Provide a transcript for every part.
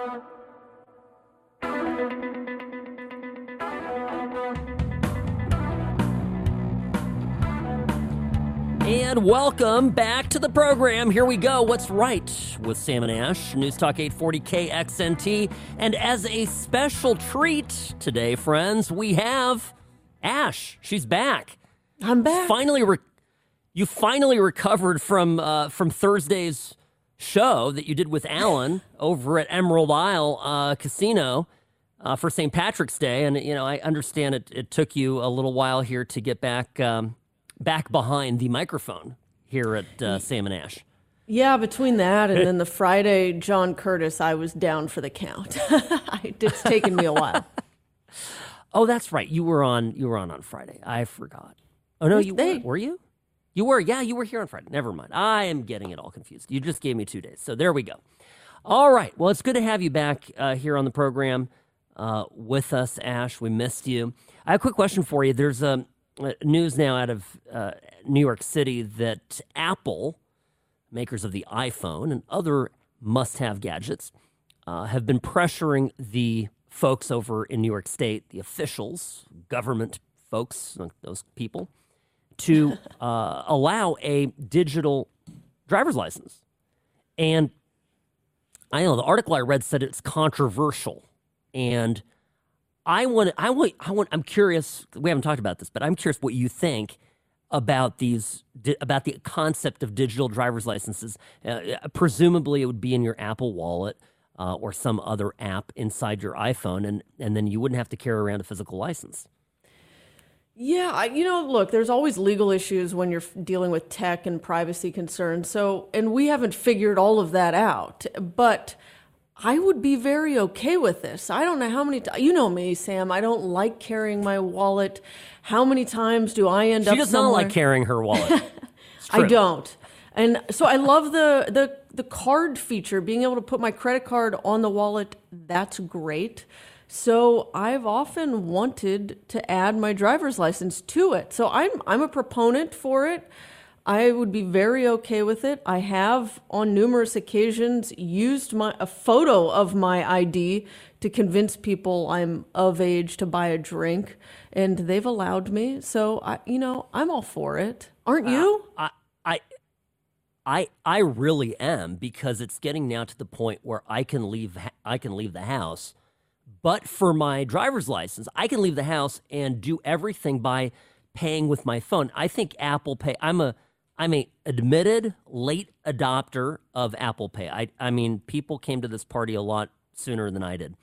And welcome back to the program. Here we go. What's right with Sam and Ash, News Talk 840 KXNT. And as a special treat today, friends, we have Ash. She's back. I'm back. Finally, re- you finally recovered from uh, from Thursday's show that you did with Alan over at Emerald Isle uh, Casino uh, for St. Patrick's Day, and you know I understand it. It took you a little while here to get back um, back behind the microphone here at uh, Sam and Ash. Yeah, between that and then the Friday John Curtis, I was down for the count. it's taken me a while. Oh, that's right. You were on. You were on on Friday. I forgot. Oh no, you They- were. Were you? You were. Yeah, you were here on Friday. Never mind. I am getting it all confused. You just gave me two days. So there we go. All right. Well, it's good to have you back uh, here on the program uh, with us, Ash. We missed you. I have a quick question for you. There's um, uh, news now out of uh, New York City that Apple, makers of the iPhone and other must-have gadgets, uh, have been pressuring the folks over in New York State, the officials, government folks, those people, to uh, allow a digital driver's license. And I know the article I read said it's controversial, and I want, I want, I want. I'm curious. We haven't talked about this, but I'm curious what you think about these about the concept of digital driver's licenses. Uh, presumably, it would be in your Apple Wallet uh, or some other app inside your iPhone, and and then you wouldn't have to carry around a physical license. Yeah, I, you know, look, there's always legal issues when you're dealing with tech and privacy concerns. So, and we haven't figured all of that out. But I would be very okay with this. I don't know how many. T- you know me, Sam. I don't like carrying my wallet. How many times do I end She up? does not like carrying her wallet. I don't. And so I love the the the card feature, being able to put my credit card on the wallet. That's great. So I've often wanted to add my driver's license to it. So I'm I'm a proponent for it. I would be very okay with it. I have on numerous occasions used my a photo of my ID to convince people I'm of age to buy a drink and they've allowed me. So I you know, I'm all for it. Aren't uh, you? I, I, I, I really am because it's getting now to the point where I can leave. I can leave the house, but for my driver's license, I can leave the house and do everything by paying with my phone. I think Apple Pay. I'm a, I'm a admitted late adopter of Apple Pay. I, I mean, people came to this party a lot sooner than I did.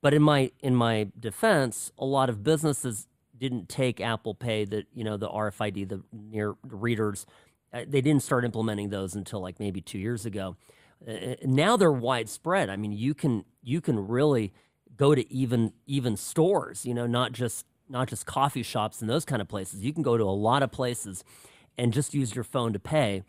But in my in my defense, a lot of businesses didn't take Apple Pay, the you know the RFID, the near readers. Uh, they didn't start implementing those until like maybe two years ago. Uh, now they're widespread. I mean, you can you can really go to even even stores. You know, not just not just coffee shops and those kind of places. You can go to a lot of places and just use your phone to pay.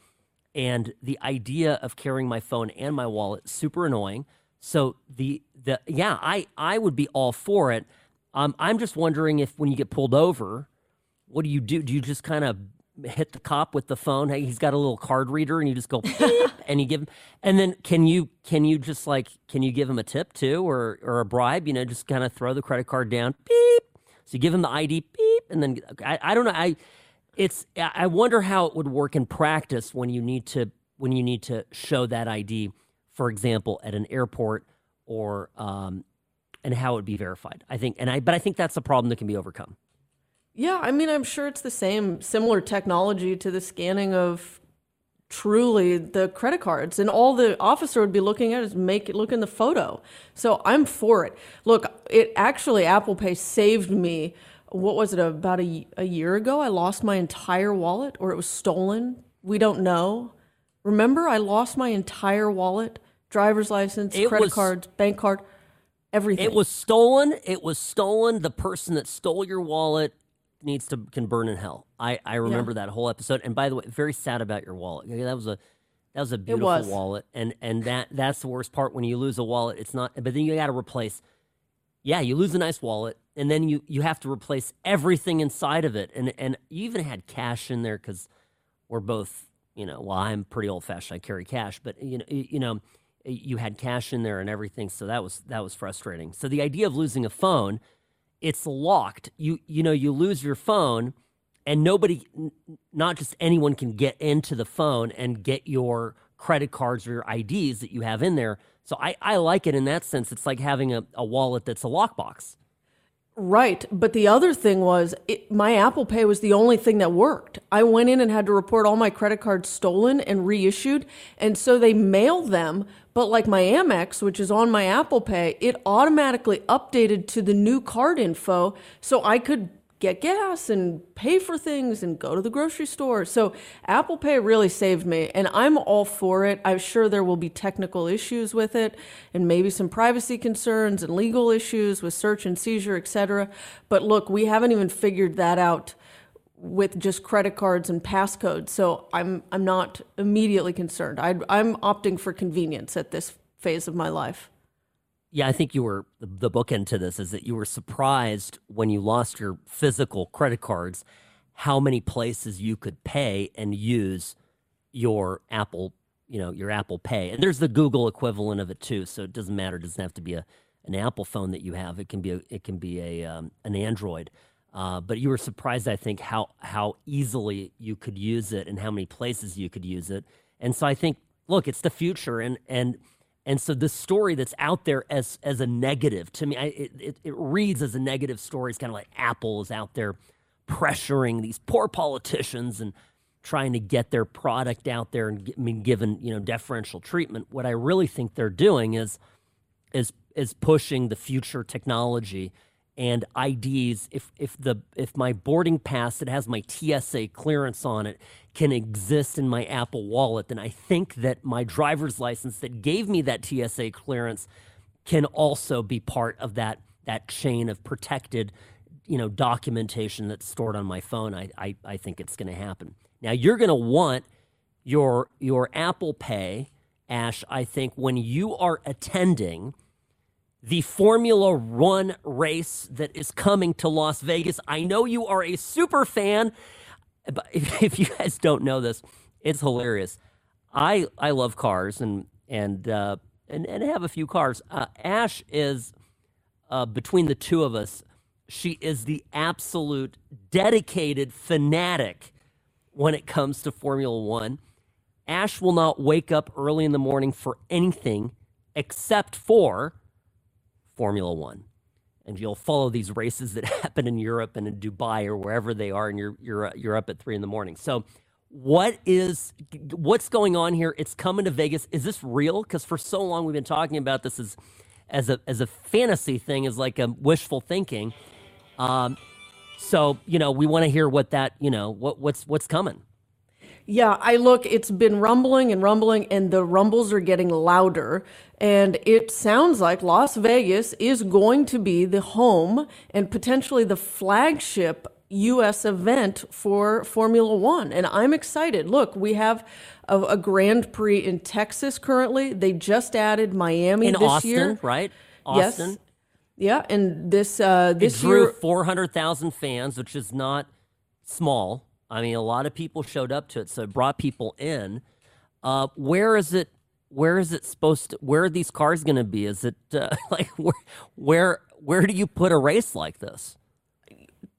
And the idea of carrying my phone and my wallet super annoying. So the the yeah, I I would be all for it. Um, I'm just wondering if when you get pulled over, what do you do? Do you just kind of hit the cop with the phone? Hey, he's got a little card reader, and you just go and you give him. And then can you can you just like can you give him a tip too, or or a bribe? You know, just kind of throw the credit card down, beep. So you give him the ID, beep, and then I I don't know. I it's I wonder how it would work in practice when you need to when you need to show that ID, for example, at an airport or um, and how it would be verified. I think, and I but I think that's a problem that can be overcome. Yeah, I mean, I'm sure it's the same, similar technology to the scanning of truly the credit cards. And all the officer would be looking at is make it look in the photo. So I'm for it. Look, it actually, Apple Pay saved me. What was it, about a, a year ago? I lost my entire wallet or it was stolen. We don't know. Remember, I lost my entire wallet, driver's license, It credit was- cards, bank card, everything. It was stolen. It was stolen. The person that stole your wallet needs to can burn in hell. I I remember that whole episode. And by the way, very sad about your wallet. That was a that was a beautiful was. wallet. And and that that's the worst part when you lose a wallet. It's not. But then you got to replace. Yeah, you lose a nice wallet, and then you you have to replace everything inside of it. And and you even had cash in there because we're both you know. Well, I'm pretty old fashioned. I carry cash, but you know you know you had cash in there and everything. So that was that was frustrating. So the idea of losing a phone, it's locked. You you know you lose your phone, and nobody, not just anyone, can get into the phone and get your credit cards or your IDs that you have in there. So I, I like it in that sense. It's like having a, a wallet that's a lockbox. Right. But the other thing was it, my Apple Pay was the only thing that worked. I went in and had to report all my credit cards stolen and reissued. And so they mailed them. But like my Amex, which is on my Apple Pay, it automatically updated to the new card info. So I could get gas and pay for things and go to the grocery store. So Apple Pay really saved me and I'm all for it. I'm sure there will be technical issues with it and maybe some privacy concerns and legal issues with search and seizure, etc. But look, we haven't even figured that out with just credit cards and passcodes. So I'm I'm not immediately concerned. I I'm opting for convenience at this phase of my life. Yeah, I think you were the bookend to this is that you were surprised when you lost your physical credit cards how many places you could pay and use your Apple, you know, your Apple Pay. And there's the Google equivalent of it too, so it doesn't matter. It doesn't have to be a an Apple phone that you have. It can be a it can be a um, an Android. Uh, but you were surprised, I think, how how easily you could use it and how many places you could use it. And so I think, look, it's the future, and and and so this story that's out there as as a negative to me, I, it, it, it reads as a negative story. It's kind of like Apple is out there pressuring these poor politicians and trying to get their product out there and mean given you know deferential treatment. What I really think they're doing is is is pushing the future technology and IDs. If if the if my boarding pass that has my TSA clearance on it can exist in my Apple Wallet, then I think that my driver's license that gave me that TSA clearance can also be part of that that chain of protected, you know, documentation that's stored on my phone. I I, I think it's going to happen. Now you're going to want your your Apple Pay, Ash. I think when you are attending the Formula One race that is coming to Las Vegas. I know you are a super fan, but if, if you guys don't know this, it's hilarious. I I love cars and and uh, and and have a few cars. Uh, Ash is uh, between the two of us. She is the absolute dedicated fanatic when it comes to Formula One. Ash will not wake up early in the morning for anything except for Formula One. And you'll follow these races that happen in Europe and in Dubai or wherever they are, and you're you're you're up at three in the morning. So, what is what's going on here? It's coming to Vegas. Is this real? Because for so long we've been talking about this as as a as a fantasy thing, as like a wishful thinking. Um, so you know, we want to hear what that you know what what's what's coming. Yeah, I look, it's been rumbling and rumbling, and the rumbles are getting louder. And it sounds like Las Vegas is going to be the home and potentially the flagship U.S. event for Formula One. And I'm excited. Look, we have a, a Grand Prix in Texas currently. They just added Miami in this Austin, year. right? Austin. Yes. Yeah, and this uh, this it drew year, four hundred thousand fans, which is not small. I mean, a lot of people showed up to it, so it brought people in. Uh, where is it? Where is it supposed to? Where are these cars going to be? Is it uh, like where, where? Where do you put a race like this?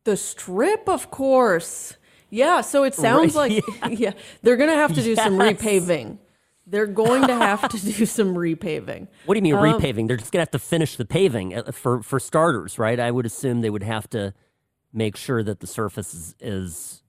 The strip, of course. Yeah. So it sounds Right, like yeah. yeah, they're going to have to do some repaving. They're going to have to do some repaving. What do you mean Um, repaving? They're just going to have to finish the paving uh, for for starters, right? I would assume they would have to make sure that the surface is, is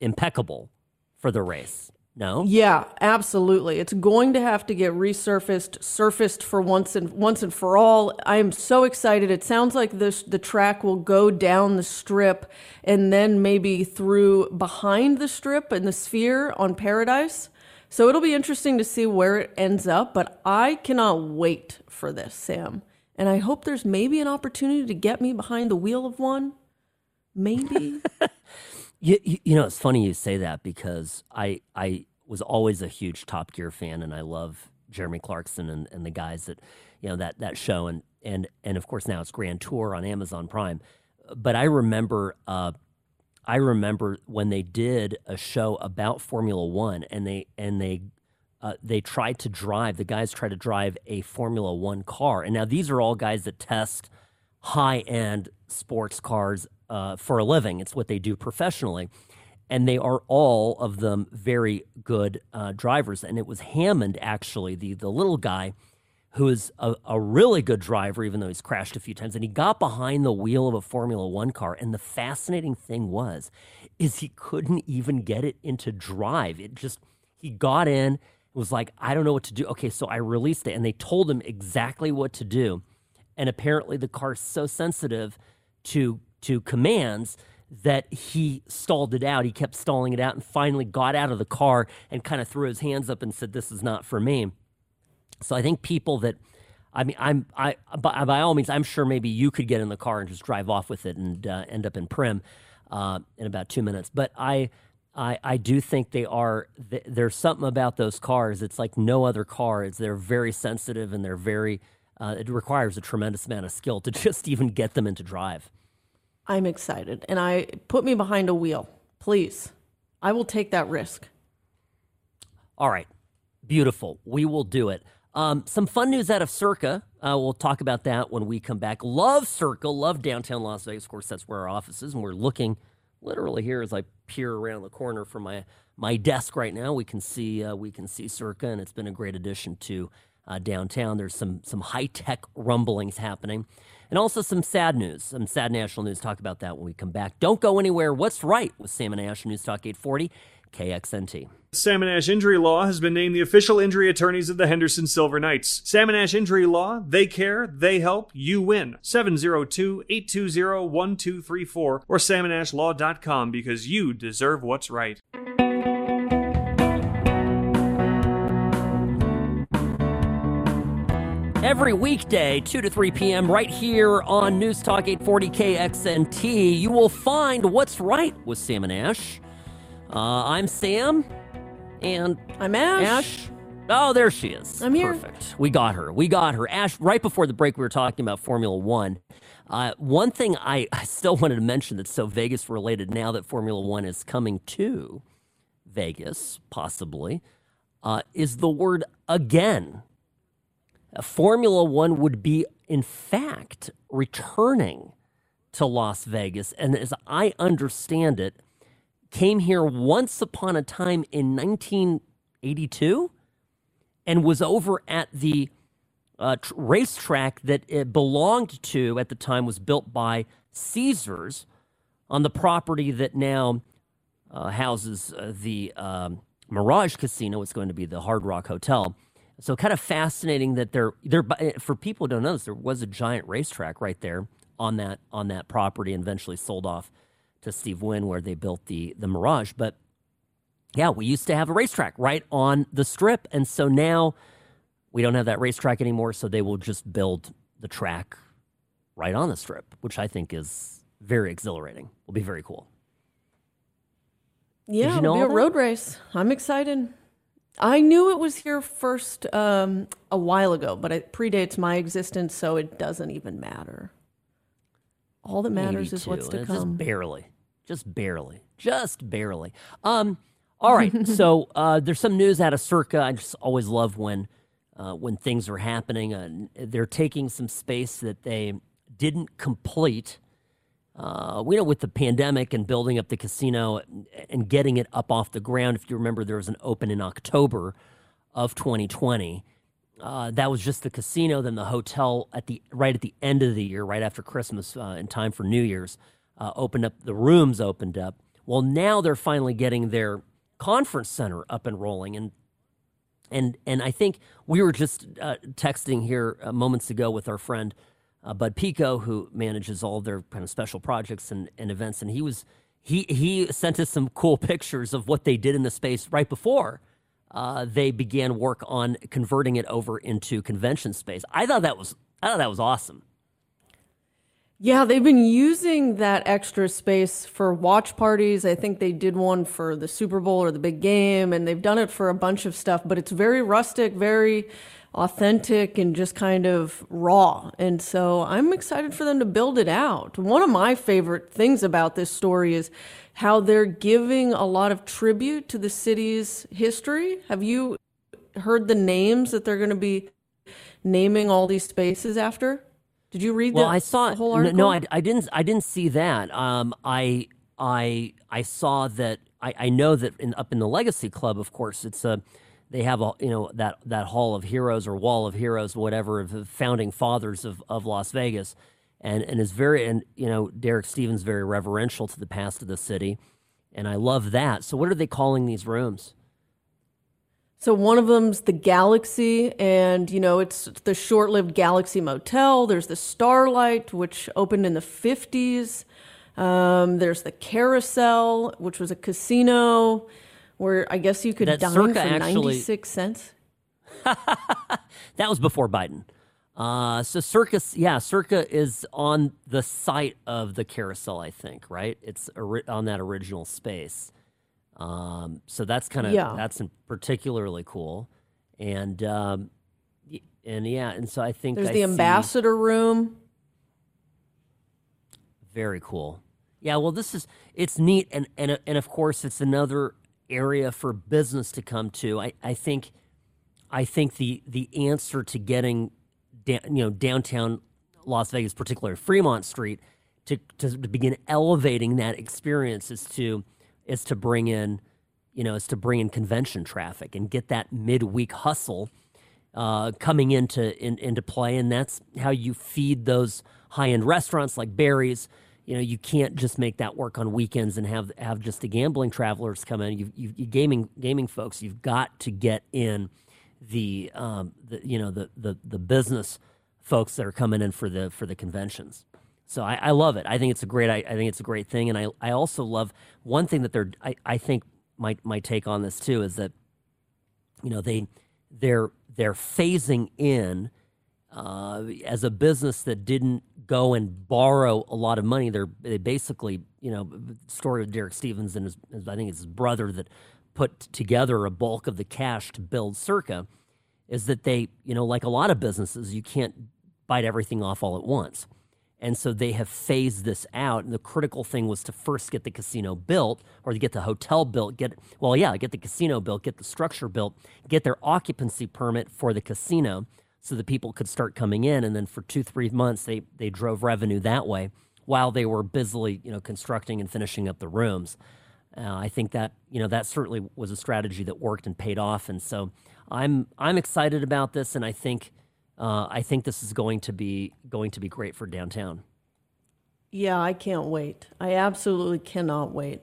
impeccable for the race. No. Yeah, absolutely. It's going to have to get resurfaced, surfaced for once and once and for all. I am so excited. It sounds like this the track will go down the strip and then maybe through behind the strip and the sphere on Paradise. So it'll be interesting to see where it ends up, but I cannot wait for this, Sam. And I hope there's maybe an opportunity to get me behind the wheel of one. Maybe. You, you, know, it's funny you say that because I I was always a huge Top Gear fan, and I love Jeremy Clarkson and, and the guys that you know that that show, and and and of course now it's Grand Tour on Amazon Prime. But I remember, uh, I remember when they did a show about Formula One, and they and they uh, they tried to drive, the guys tried to drive a Formula One car. And now these are all guys that test high end sports cars uh, for a living. It's what they do professionally. And they are all of them very good uh, drivers. And it was Hammond, actually, the, the little guy who is a, a really good driver, even though he's crashed a few times. And he got behind the wheel of a Formula One car. And the fascinating thing was, is he couldn't even get it into drive. It just, he got in, was like, I don't know what to do. Okay, so I released it. And they told him exactly what to do. And apparently the car's so sensitive to to commands that he stalled it out. He kept stalling it out and finally got out of the car and kind of threw his hands up and said, This is not for me. So I think people that, I mean, I'm, I, by, by all means, I'm sure maybe you could get in the car and just drive off with it and uh, end up in Primm uh, in about two minutes. But I, I, I do think they are, there's something about those cars. It's like no other car. It's, they're very sensitive and they're very, uh, it requires a tremendous amount of skill to just even get them into drive. I'm excited. And I put me behind a wheel, please. I will take that risk. All right. Beautiful. We will do it. Um, some fun news out of Circa. Uh, we'll talk about that when we come back. Love Circa, love downtown Las Vegas. Of course, that's where our office is, and we're looking literally here as I peer around the corner from my my desk right now. We can see uh, we can see Circa, and it's been a great addition to uh, downtown. There's some some high tech rumblings happening. And also some sad news, some sad national news. Talk about that when we come back. Don't go anywhere. What's right with Sam and Ash News Talk 840 KXNT. Sam and Ash Injury Law has been named the official injury attorneys of the Henderson Silver Knights. Sam and Ash Injury Law, they care, they help, you win. 702-820-1234 or samandashlaw.com because you deserve what's right. Every weekday, 2 to 3 p.m., right here on News Talk 840 KXNT, you will find What's Right with Sam and Ash. Uh, I'm Sam, and I'm Ash. Ash. Oh, there she is. I'm here. Perfect. We got her. We got her. Ash, right before the break, we were talking about Formula One. Uh, one thing I, I still wanted to mention that's so Vegas related now that Formula One is coming to Vegas, possibly, uh, is the word again. Formula One would be, in fact, returning to Las Vegas. And as I understand it, came here once upon a time in 1982 and was over at the uh, tr- racetrack that it belonged to at the time was built by Caesars on the property that now uh, houses uh, the um, Mirage Casino. It's going to be the Hard Rock Hotel. So kind of fascinating that there there eh, for people who don't know this, there was a giant racetrack right there on that on that property and eventually sold off to Steve Wynn where they built the the Mirage. But yeah, we used to have a racetrack right on the strip. And so now we don't have that racetrack anymore. So they will just build the track right on the strip, which I think is very exhilarating. Will be very cool. Yeah, you know it'll be a that? road race. I'm excited. I knew it was here first um, a while ago, but it predates my existence, so it doesn't even matter. All that matters Maybe is what's to come. Just barely. Just barely. Just barely. Um, all right. so uh, there's some news out of Circa. I just always love when uh, when things are happening. Uh, they're taking some space that they didn't complete. Uh, we know with the pandemic and building up the casino and getting it up off the ground. If you remember, there was an open in October of 2020. Uh, that was just the casino. Then the hotel at the right at the end of the year, right after Christmas, uh, in time for New Year's, uh, opened up. The rooms opened up. Well, now they're finally getting their conference center up and rolling, and and and I think we were just uh, texting here uh, moments ago with our friend uh, Bud Pico, who manages all their kind of special projects and, and events, and he was he he sent us some cool pictures of what they did in the space right before uh, they began work on converting it over into convention space. I thought that was I thought that was awesome. Yeah, they've been using that extra space for watch parties. I think they did one for the Super Bowl or the big game, and they've done it for a bunch of stuff, but it's very rustic, very authentic, and just kind of raw. And so I'm excited for them to build it out. One of my favorite things about this story is how they're giving a lot of tribute to the city's history. Have you heard the names that they're going to be naming all these spaces after? Did you read well, the, I saw the whole article? No, I, I didn't. I didn't see that. Um, I I I saw that. I, I know that in, up in the Legacy Club, of course, it's a they have a you know that that Hall of Heroes or Wall of Heroes, whatever, of the founding fathers of, of Las Vegas, and and is very and you know Derek Stevens very reverential to the past of the city, and I love that. So, what are they calling these rooms? So one of them's the Galaxy, and you know it's the short-lived Galaxy Motel. There's the Starlight, which opened in the '50s. Um, there's the Carousel, which was a casino where I guess you could That dine for actually- 96 cents. That was before Biden. Uh, so Circus, yeah, Circa is on the site of the carousel, I think, right? It's on that original space. Um, so that's kind of Yeah. that's particularly cool, and um, and yeah, and so I think There's I the Ambassador Room. Very cool. Yeah, well, this is it's neat, and and and of course, it's another area for business to come to. I I think, I think the the answer to getting, you know, downtown Las Vegas, particularly Fremont Street, to to begin elevating that experience is to is to bring in, you know, is to bring in convention traffic and get that midweek hustle uh, coming into in, into play, and that's how you feed those high end restaurants like Barry's. You know, you can't just make that work on weekends and have have just the gambling travelers come in. You you, you gaming gaming folks. You've got to get in the um the you know the the the business folks that are coming in for the for the conventions. So I, I love it. I think it's a great I, I think it's a great thing, and I I also love one thing that they're I, I think my my take on this too is that you know they they're they're phasing in uh, as a business that didn't go and borrow a lot of money. They're they basically you know story of Derek Stevens and his I think it's his brother that put together a bulk of the cash to build Circa is that they you know like a lot of businesses you can't bite everything off all at once. And so they have phased this out. And the critical thing was to first get the casino built or to get the hotel built, get, well, yeah, get the casino built, get the structure built, get their occupancy permit for the casino so that people could start coming in. And then for two, three months, they, they drove revenue that way while they were busily, you know, constructing and finishing up the rooms. Uh, I think that, you know, that certainly was a strategy that worked and paid off. And so I'm, I'm excited about this. And I think, uh, I think this is going to be going to be great for downtown. Yeah, I can't wait. I absolutely cannot wait.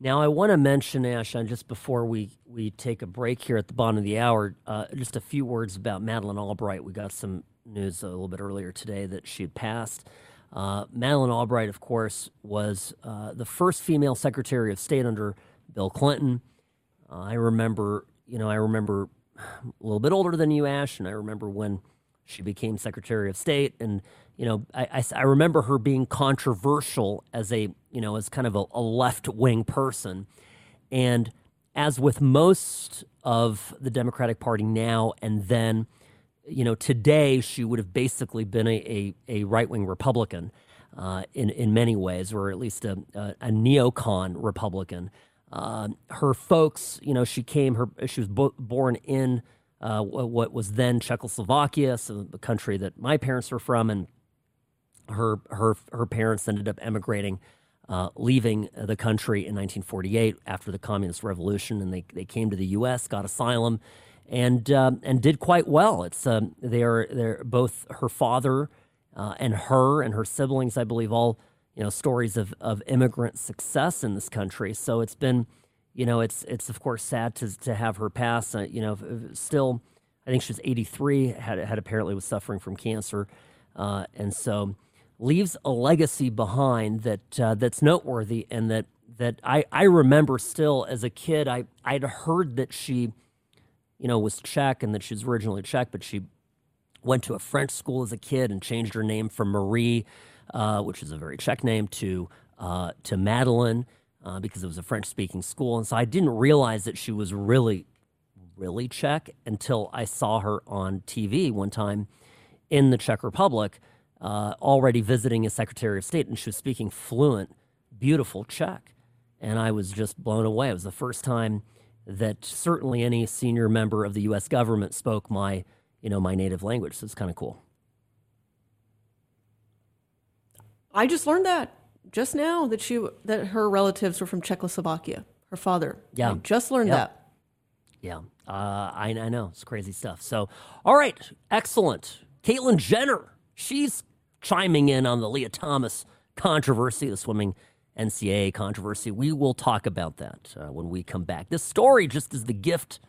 Now, I want to mention, Ashan, just before we, we take a break here at the bottom of the hour, uh, just a few words about Madeleine Albright. We got some news a little bit earlier today that she had passed. Uh, Madeleine Albright, of course, was uh, the first female Secretary of State under Bill Clinton. I remember, you know, I remember a little bit older than you, Ash, and I remember when she became Secretary of State, and you know, I, I, I remember her being controversial as a, you know, as kind of a, a left wing person, and as with most of the Democratic Party now and then, you know, today she would have basically been a, a, a right wing Republican uh, in in many ways, or at least a, a, a neocon Republican. Uh, her folks, you know, she came. Her she was bo- born in uh, what was then Czechoslovakia, so the country that my parents were from, and her her her parents ended up emigrating, uh, leaving the country in 1948 after the Communist Revolution, and they they came to the U.S., got asylum, and um, and did quite well. It's um, they are they're both her father uh, and her and her siblings, I believe, all you know stories of of immigrant success in this country. So it's been, you know, it's it's of course sad to to have her pass. Uh, you know, still, I think she was 83. had had apparently was suffering from cancer, uh, and so leaves a legacy behind that uh, that's noteworthy and that that I I remember still as a kid. I I'd heard that she, you know, was Czech and that she was originally Czech, but she went to a French school as a kid and changed her name from Marie, uh, which is a very Czech name, to uh, to Madeleine uh, because it was a French speaking school. And so I didn't realize that she was really, really Czech until I saw her on TV one time in the Czech Republic, uh, already visiting as Secretary of State, and she was speaking fluent, beautiful Czech. And I was just blown away. It was the first time that certainly any senior member of the U.S. government spoke my, you know, my native language. So it's kind of cool. I just learned that just now that she that her relatives were from Czechoslovakia. Her father. Yeah. I just learned Yep. that. Yeah, uh, I, I know it's crazy stuff. So, all right, excellent. Caitlyn Jenner, she's chiming in on the Lia Thomas controversy, the swimming NCAA controversy. We will talk about that uh, when we come back. This story just is the gift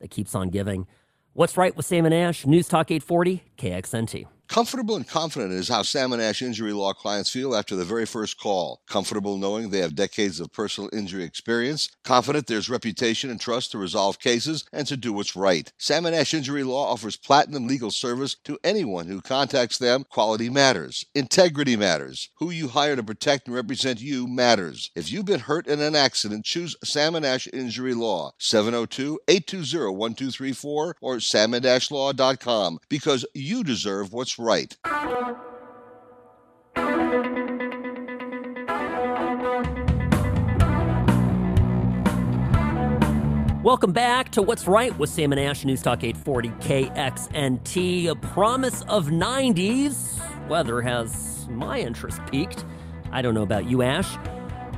that keeps on giving. What's right with Sam and Ash? News Talk 840 KXNT. Comfortable and confident is how Sam and Ash Injury Law clients feel after the very first call. Comfortable knowing they have decades of personal injury experience. Confident there's reputation and trust to resolve cases and to do what's right. Sam and Ash Injury Law offers platinum legal service to anyone who contacts them. Quality matters. Integrity matters. Who you hire to protect and represent you matters. If you've been hurt in an accident, choose Sam and Ash Injury Law. 702-820-1234 or salmon-law.com because you deserve what's right. Welcome back to What's Right with Sam and Ash, News Talk 840 KXNT. A promise of 90s. Weather has my interest peaked. I don't know about you, Ash.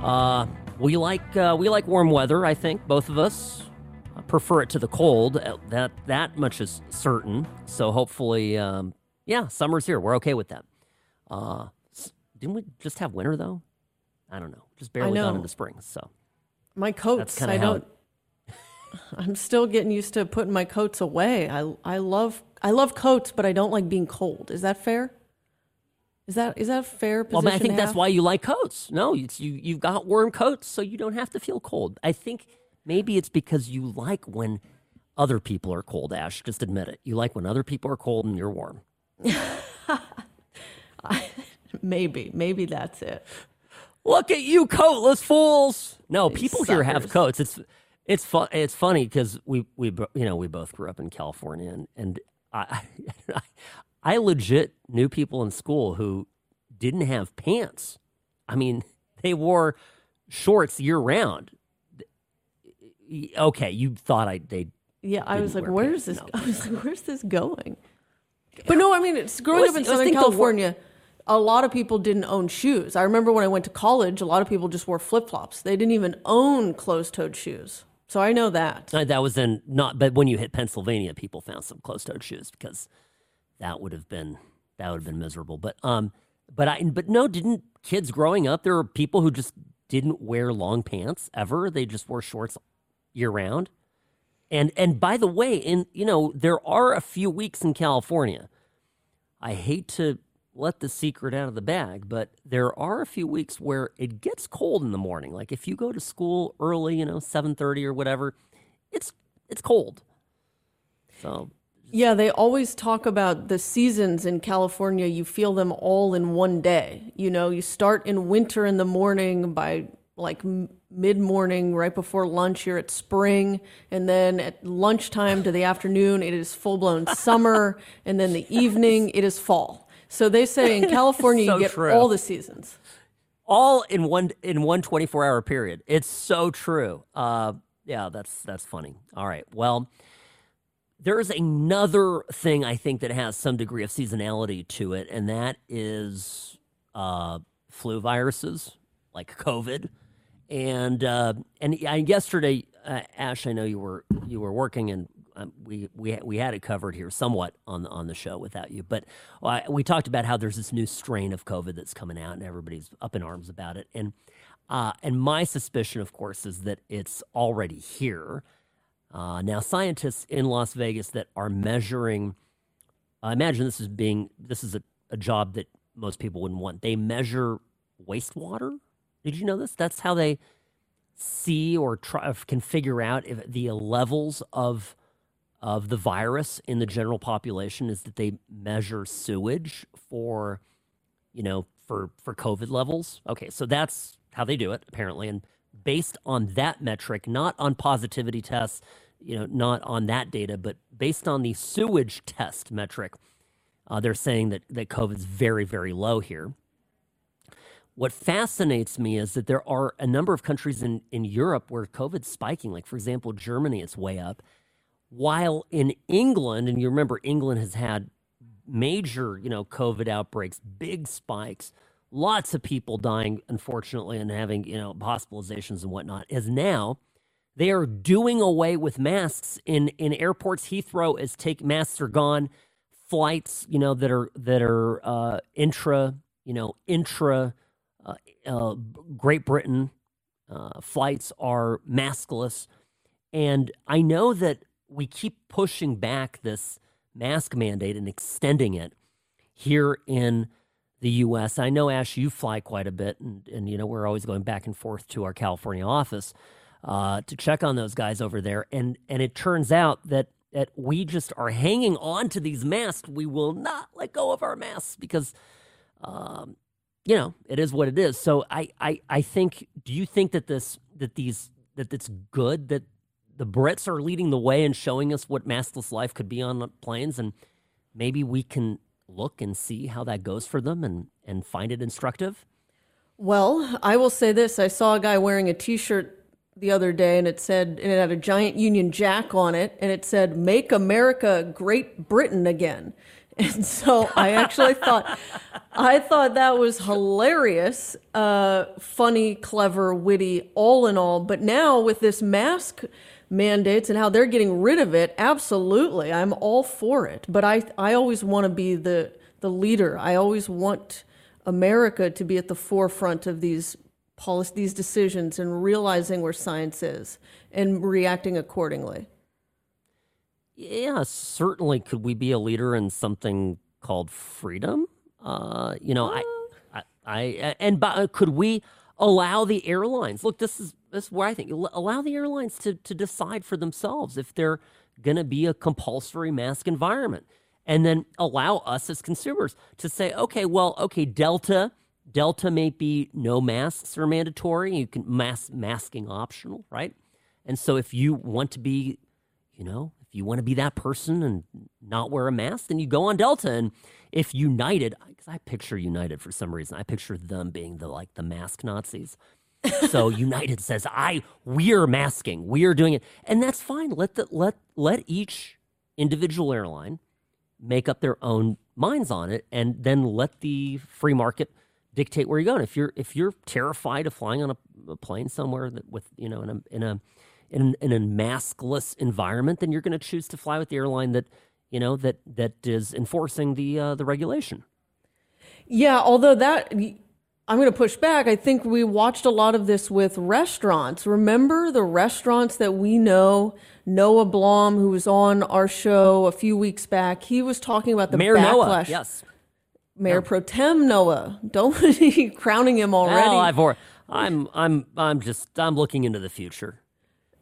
Uh, we like uh, we like warm weather. I think both of us prefer it to the cold. Uh, That that much is certain. So hopefully, um, yeah, summer's here. We're okay with that. Uh, didn't we just have winter though? I don't know. Just barely gone into spring. So My coats. I don't. I'm still getting used to putting my coats away. I I love I love coats, but I don't like being cold. Is that fair? Is that is that a fair Well, I think that's why you like coats. No, it's you you've got warm coats, so you don't have to feel cold. I think maybe it's because you like when other people are cold. Ash, just admit it. You like when other people are cold and you're warm. maybe maybe that's it. Look at you, coatless fools! No, people here have coats. It's it's fun. It's funny because we we you know we both grew up in California, and and I I legit knew people in school who didn't have pants. I mean, they wore shorts year round. Okay, you thought I they Yeah, I was like, where's pants. this? No. I was like, where's this going? But no, I mean, it's growing was- up in Southern thinking the wor- California. A lot of people didn't own shoes. I remember when I went to college, a lot of people just wore flip flops. They didn't even own closed toed shoes. So I know that. Uh, that was in not, but when you hit Pennsylvania, people found some closed-toed shoes because that would have been that would have been miserable. But um, but I but no, didn't kids growing up? There were people who just didn't wear long pants ever. They just wore shorts year round. And and by the way, in you know there are a few weeks in California. I hate to let the secret out of the bag, but there are a few weeks where it gets cold in the morning. Like if you go to school early, you know, seven thirty or whatever, it's it's cold. So Yeah, they always talk about the seasons in California. You feel them all in one day. You know, you start in winter in the morning by like mid morning, right before lunch, you're at spring. And then at lunchtime to the afternoon, it is full blown summer. And then the evening, it is fall. So they say in California, So you get true. all the seasons. all in one in one 24 hour period. It's so true. Uh, yeah, that's that's funny. All right. Well, there is another thing I think that has some degree of seasonality to it, and that is uh, flu viruses like COVID. And uh, and yesterday, uh, Ash, I know you were you were working, and um, we we we had it covered here somewhat on the on the show without you. But uh, we talked about how there's this new strain of COVID that's coming out, and everybody's up in arms about it. And uh, and my suspicion, of course, is that it's already here. Uh, now, scientists in Las Vegas that are measuring, I imagine this is being this is a, a job that most people wouldn't want. They measure wastewater. Did you know this? That's how they see or try can figure out if the levels of of the virus in the general population is that they measure sewage for you know for for covid levels. Okay so that's how they do it apparently. And based on that metric not on positivity tests you know not on that data but based on the sewage test metric uh, they're saying that that covid's very very low here what fascinates me is that there are a number of countries in, in Europe where COVID's spiking. Like, for example, Germany, it's way up. While in England, and you remember England has had major, you know, COVID outbreaks, big spikes, lots of people dying, unfortunately, and having, you know, hospitalizations and whatnot, is now they are doing away with masks in, in airports. Heathrow is take masks are gone. Flights, you know, that are that are uh, intra, you know, intra uh, uh, Great Britain uh, flights are maskless. And I know that we keep pushing back this mask mandate and extending it here in the U.S. I know, Ash, you fly quite a bit, and, and you know we're always going back and forth to our California office uh, to check on those guys over there. And and it turns out that that we just are hanging on to these masks. We will not let go of our masks because um, you know, it is what it is. So I, I, I think. Do you think that this, that these, that it's good that the Brits are leading the way and showing us what maskless life could be on planes, and maybe we can look and see how that goes for them and and find it instructive. Well, I will say this: I saw a guy wearing a T-shirt the other day, and it said, and it had a giant Union Jack on it, and it said, "Make America Great Britain Again." And so I actually thought, I thought that was hilarious, uh, funny, clever, witty, all in all. But now with this mask mandates and how they're getting rid of it, absolutely, I'm all for it. But I, I always want to be the the leader. I always want America to be at the forefront of these policy, these decisions, and realizing where science is and reacting accordingly yeah, certainly could we be a leader in something called freedom? Uh, you know, I, I, I, and by, could we allow the airlines? Look, this is this is where I think allow the airlines to to decide for themselves if they're going to be a compulsory mask environment, and then allow us as consumers to say, okay, well, okay, Delta. Delta may be no masks are mandatory. You can mask masking optional, right? And so if you want to be, you know, if you want to be that person and not wear a mask, then you go on Delta. And if United, because I picture United for some reason, I picture them being the like the mask Nazis. so United says, "I we're masking, we're doing it," and that's fine. Let the let let each individual airline make up their own minds on it, and then let the free market dictate where you're going. If you're if you're terrified of flying on a, a plane somewhere that with you know in a in a in, in a maskless environment, then you're going to choose to fly with the airline that you know that that is enforcing the uh, the regulation. Yeah, although that I'm going to push back. I think we watched a lot of this with restaurants. Remember the restaurants that we know? Noah Blom, who was on our show a few weeks back, he was talking about the Mayor backlash. Noah, yes. Mayor Pro Tem Noah. Don't be crowning him already. Well, I've I'm I'm I'm just I'm looking into the future.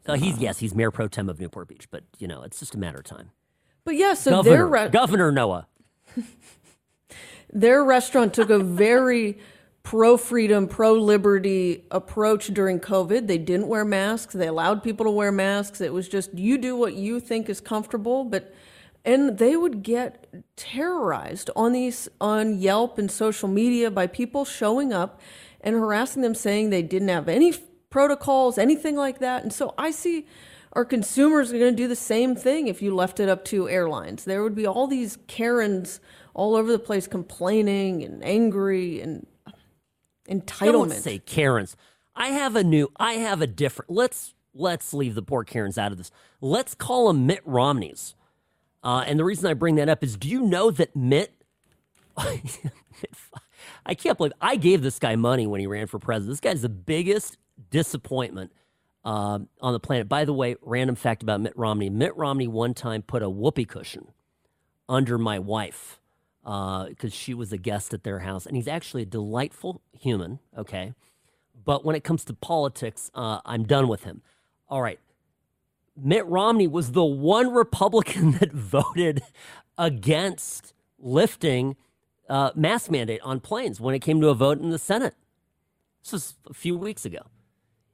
So he's yes, he's mayor pro tem of Newport Beach, but you know it's just a matter of time. But yeah, so Governor, their re- Governor Noah, their restaurant took a very pro freedom, pro liberty approach during COVID. They didn't wear masks. They allowed people to wear masks. It was just you do what you think is comfortable, but and they would get terrorized on these on Yelp and social media by people showing up and harassing them saying they didn't have any protocols, anything like that. And so I see our consumers are going to do the same thing if you left it up to airlines. There would be all these Karens all over the place complaining and angry and entitlement. Don't say Karens. I have a new. I have a different. Let's let's leave the poor Karens out of this. Let's call them Mitt Romneys. Uh, and the reason I bring that up is, do you know that Mitt? I can't believe I gave this guy money when he ran for president. This guy's the biggest disappointment uh, on the planet. By the way, random fact about Mitt Romney Mitt Romney one time put a whoopee cushion under my wife because uh, she was a guest at their house. And he's actually a delightful human, okay? But when it comes to politics, uh, I'm done with him. All right. Mitt Romney was the one Republican that voted against lifting uh, mask mandate on planes when it came to a vote in the Senate. This was a few weeks ago.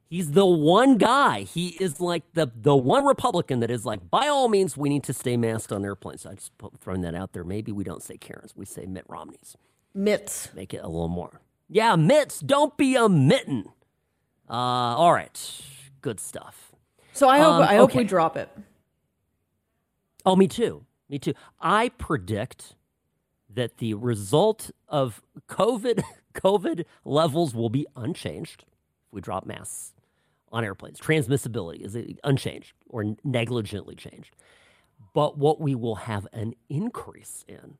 He's the one guy. He is like the the one Republican that is like, by all means, we need to stay masked on airplanes. So I just put, throwing that out there. Maybe we don't say Karens, we say Mitt Romney's. Mitts. Make it a little more. Yeah, mitts. Don't be a mitten. Uh, all right. Good stuff. So I hope Um, I hope okay. we drop it. Oh, me too. Me too. I predict that the result of COVID COVID levels will be unchanged if we drop masks on airplanes. Transmissibility is unchanged or negligently changed. But what we will have an increase in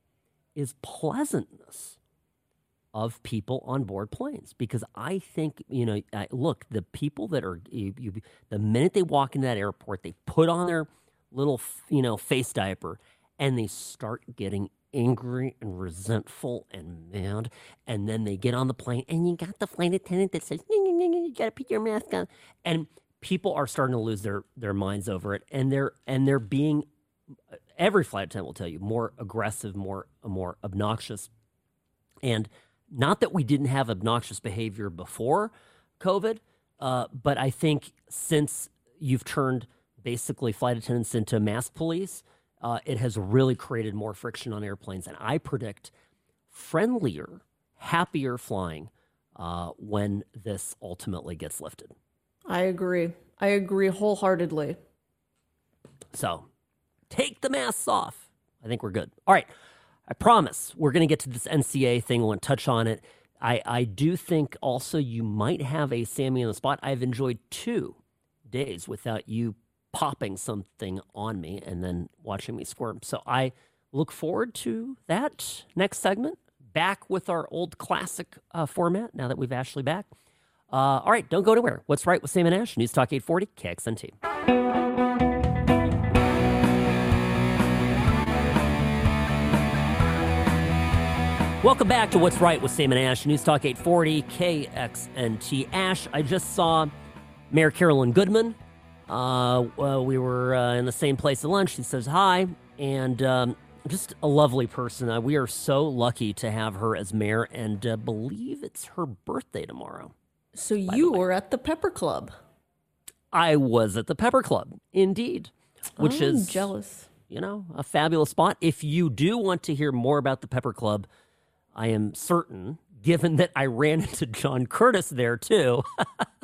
is pleasantness of people on board planes because I think you know I, look the people that are you, you, the minute they walk into that airport they put on their little you know face diaper and they start getting angry and resentful and mad. And then they get on the plane and you got the flight attendant that says "Nee, nee, nee, nee, you gotta put your mask on. And people are starting to lose their their minds over it. And they're and they're being every flight attendant will tell you more aggressive more more obnoxious. And not that we didn't have obnoxious behavior before COVID, uh, but I think since you've turned basically flight attendants into mask police, uh, it has really created more friction on airplanes. And I predict friendlier, happier flying uh, when this ultimately gets lifted. I agree. I agree wholeheartedly. So take the masks off. I think we're good. All right. I promise we're going to get to this NCA thing. I want to touch on it. I, I do think also you might have a Sammy on the spot. I've enjoyed two days without you popping something on me and then watching me squirm. So I look forward to that next segment. Back with our old classic uh, format now that we've Ashley back. Uh, all right, don't go anywhere. What's right with Sam and Ash? News Talk 840, KXNT. Welcome back to What's Right with Sam and Ash, News Talk 840, KXNT. Ash, I just saw Mayor Carolyn Goodman. Uh, well, we were uh, in the same place at lunch. She says hi, and um, just a lovely person. Uh, we are so lucky to have her as mayor, and uh, believe it's her birthday tomorrow. So you were at the Pepper Club. I was at the Pepper Club, indeed, which I'm is jealous. you know, a fabulous spot. If you do want to hear more about the Pepper Club, I am certain, given that I ran into John Curtas there too,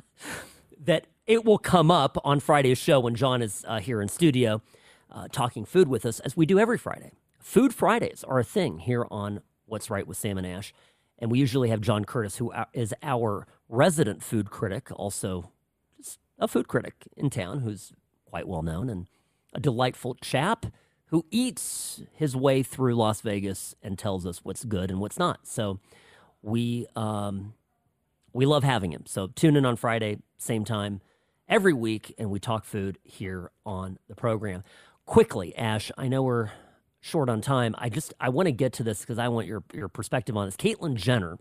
that it will come up on Friday's show when John is uh, here in studio uh, talking food with us, as we do every Friday. Food Fridays are a thing here on What's Right with Sam and Ash. And we usually have John Curtas, who uh, our resident food critic, also just a food critic in town who's quite well known and a delightful chap who eats his way through Las Vegas and tells us what's good and what's not. So we um, we love having him. So tune in on Friday, same time every week, and we talk food here on the program. Quickly, Ash, I know we're short on time. I just I want to get to this because I want your your perspective on this. Caitlyn Jenner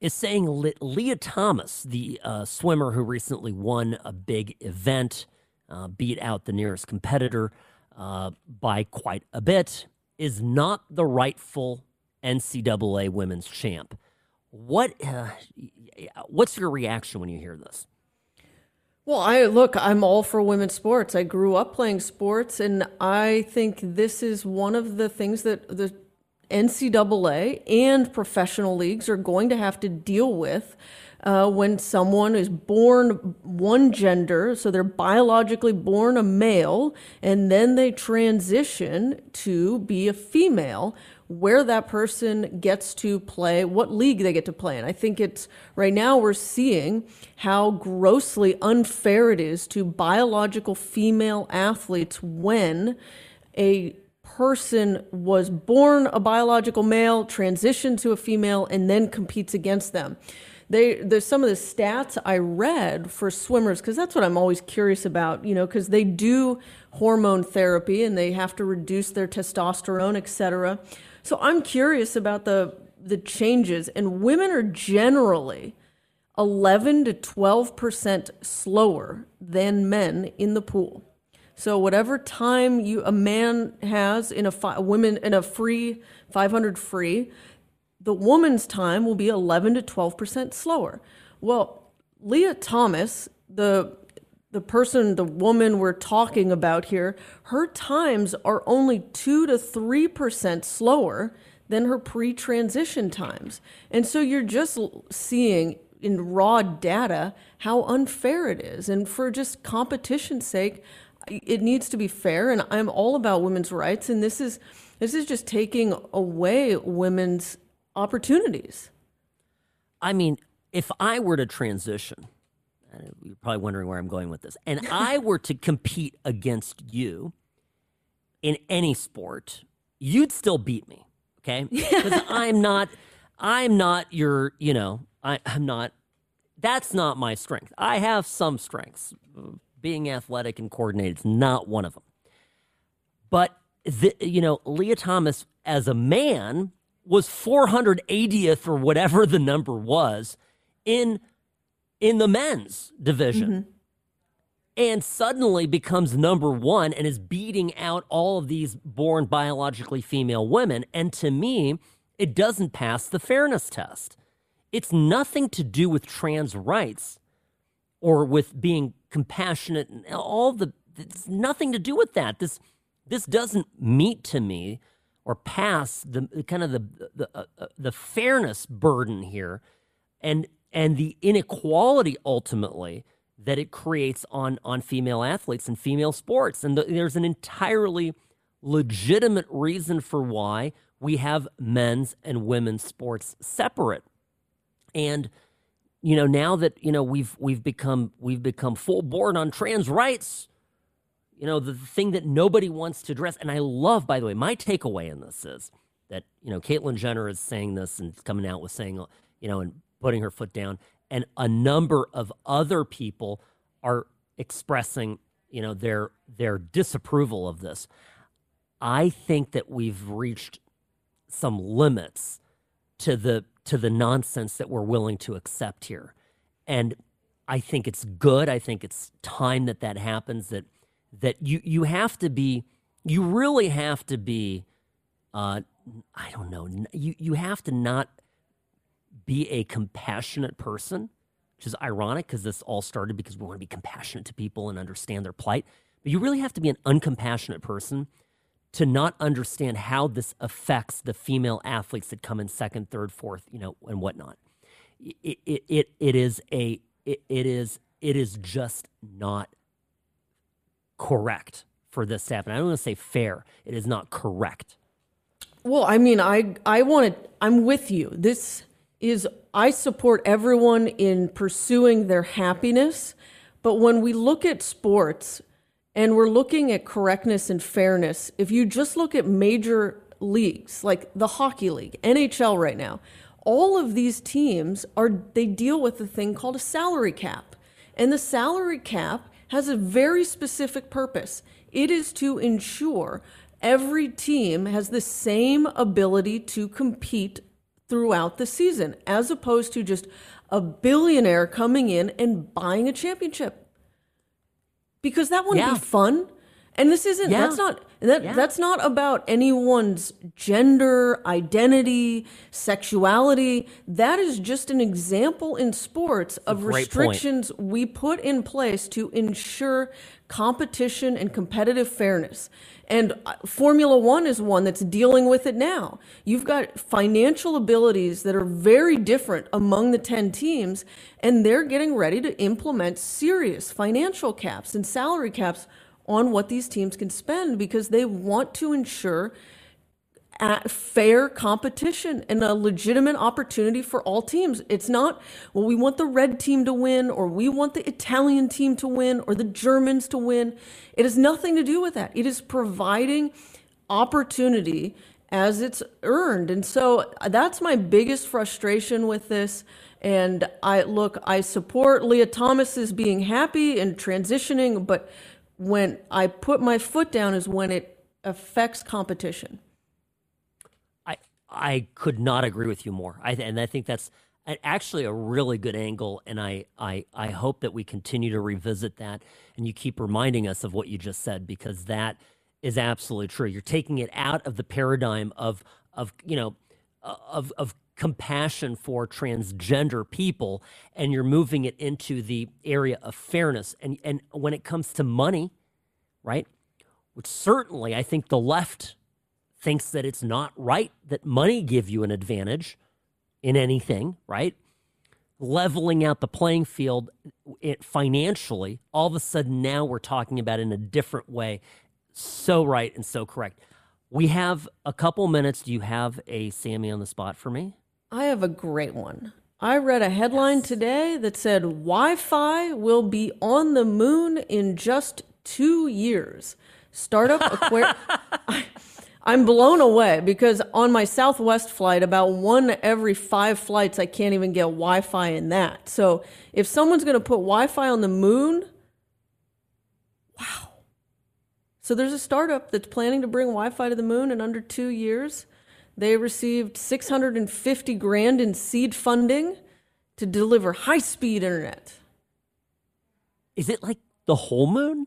is saying Le- Lia Thomas, the uh, swimmer who recently won a big event, uh, beat out the nearest competitor uh, by quite a bit, is not the rightful NCAA women's champ. What uh, what's your reaction when you hear this? Well, I look, I'm all for women's sports. I grew up playing sports, and I think this is one of the things that the NCAA and professional leagues are going to have to deal with uh, when someone is born one gender, so they're biologically born a male, and then they transition to be a female where that person gets to play, what league they get to play in. I think it's right now we're seeing how grossly unfair it is to biological female athletes when a person was born a biological male, transitioned to a female, and then competes against them. They, there's some of the stats I read for swimmers because that's what I'm always curious about, you know, because they do hormone therapy and they have to reduce their testosterone, et cetera. So I'm curious about the the changes, and women are generally 11 to 12 percent slower than men in the pool. So whatever time you a man has in a fi- women in a free 500 free, the woman's time will be 11 to 12 percent slower. Well, Lia Thomas, the the person, the woman we're talking about here, her times are only two to three percent slower than her pre transition times. And so you're just seeing in raw data how unfair it is. And for just competition's sake, it needs to be fair. And I'm all about women's rights. And this is this is just taking away women's opportunities. I mean, if I were to transition, you're probably wondering where I'm going with this, and I were to compete against you in any sport, you'd still beat me, okay? Because I'm not, I'm not your, you know, I, I'm not. That's not my strength. I have some strengths. Being athletic and coordinated is not one of them. But the, you know, Lia Thomas as a man was 480th or whatever the number was in in the men's division. Mm-hmm. And suddenly becomes number one and is beating out all of these born biologically female women. And to me, it doesn't pass the fairness test. It's nothing to do with trans rights or with being compassionate and all the it's nothing to do with that. This this doesn't meet to me or pass the kind of the the, uh, uh, the fairness burden here, and and the inequality ultimately that it creates on on female athletes and female sports. And the, there's an entirely legitimate reason for why we have men's and women's sports separate. And you know now that you know we've we've become we've become full board on trans rights you know, the thing that nobody wants to address. And I love, by the way, my takeaway in this is that, you know, Caitlyn Jenner is saying this and coming out with saying, you know, and putting her foot down. And a number of other people are expressing, you know, their their disapproval of this. I think that we've reached some limits to the to the nonsense that we're willing to accept here. And I think it's good. I think it's time that that happens that that you you have to be you really have to be uh, I don't know you you have to not be a compassionate person, which is ironic because this all started because we want to be compassionate to people and understand their plight. But you really have to be an uncompassionate person to not understand how this affects the female athletes that come in second, third, fourth, you know, and whatnot. It it it, it is a it, it is it is just not correct for this to happen. I don't want to say fair. It is not correct. Well, I mean, I I want to. I'm with you. This is I support everyone in pursuing their happiness, but when we look at sports and we're looking at correctness and fairness, if you just look at major leagues like the hockey league, NHL right now, all of these teams are they deal with a thing called a salary cap. And the salary cap has a very specific purpose. It is to ensure every team has the same ability to compete throughout the season, as opposed to just a billionaire coming in and buying a championship. Because that wouldn't yeah. be fun. And this isn't yeah. that's not that yeah. that's not about anyone's gender, identity, sexuality. That is just an example in sports of restrictions point. we put in place to ensure competition and competitive fairness. And uh, Formula One is one that's dealing with it now. You've got financial abilities that are very different among the 10 teams, and they're getting ready to implement serious financial caps and salary caps on what these teams can spend because they want to ensure uh, fair competition and a legitimate opportunity for all teams. It's not, well, we want the red team to win, or we want the Italian team to win, or the Germans to win. It has nothing to do with that. It is providing opportunity as it's earned. And so uh, that's my biggest frustration with this. And I look, I support Lia Thomas's being happy and transitioning, but when I put my foot down is when it affects competition. I I could not agree with you more. I and I think that's actually a really good angle and I, I I hope that we continue to revisit that and you keep reminding us of what you just said because that is absolutely true. You're taking it out of the paradigm of of you know of of compassion for transgender people and you're moving it into the area of fairness and and when it comes to money right which certainly i think the left thinks that it's not right that money give you an advantage in anything, right? Leveling out the playing field it financially, all of a sudden now we're talking about in a different way. So right and so correct. We have a couple minutes. Do you have a Sammy on the spot for me? I have a great one. I read a headline today that said Wi Fi will be on the moon in just two years. Startup Aquarian. I'm blown away because on my Southwest flight, about one every five flights, I can't even get Wi Fi in that. So if someone's going to put Wi Fi on the moon, wow. So there's a startup that's planning to bring Wi Fi to the moon in under two years. They received 650 grand in seed funding to deliver high speed internet. Is it like the whole moon?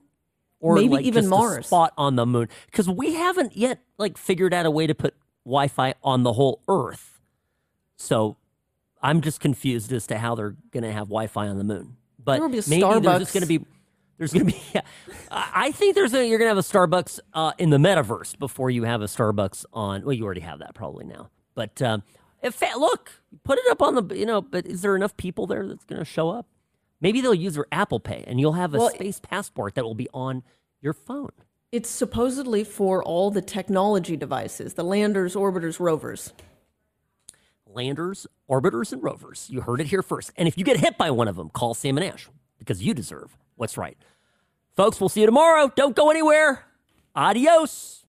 Or Maybe like even Mars. spot on the moon? Because we haven't yet like figured out a way to put Wi-Fi on the whole Earth. So I'm just confused as to how they're going to have Wi-Fi on the moon. But There will be a maybe there's just going to be there's going to be. Yeah, I think there's a you're going to have a Starbucks uh, in the metaverse before you have a Starbucks on. Well, you already have that probably now. But um, if look, put it up on the you know. But is there enough people there that's going to show up? Maybe they'll use their Apple Pay, and you'll have a Well, space passport that will be on your phone. It's supposedly for all the technology devices, the landers, orbiters, rovers. Landers, orbiters, and rovers. You heard it here first. And if you get hit by one of them, call Sam and Ash because you deserve what's right. Folks, we'll see you tomorrow. Don't go anywhere. Adios.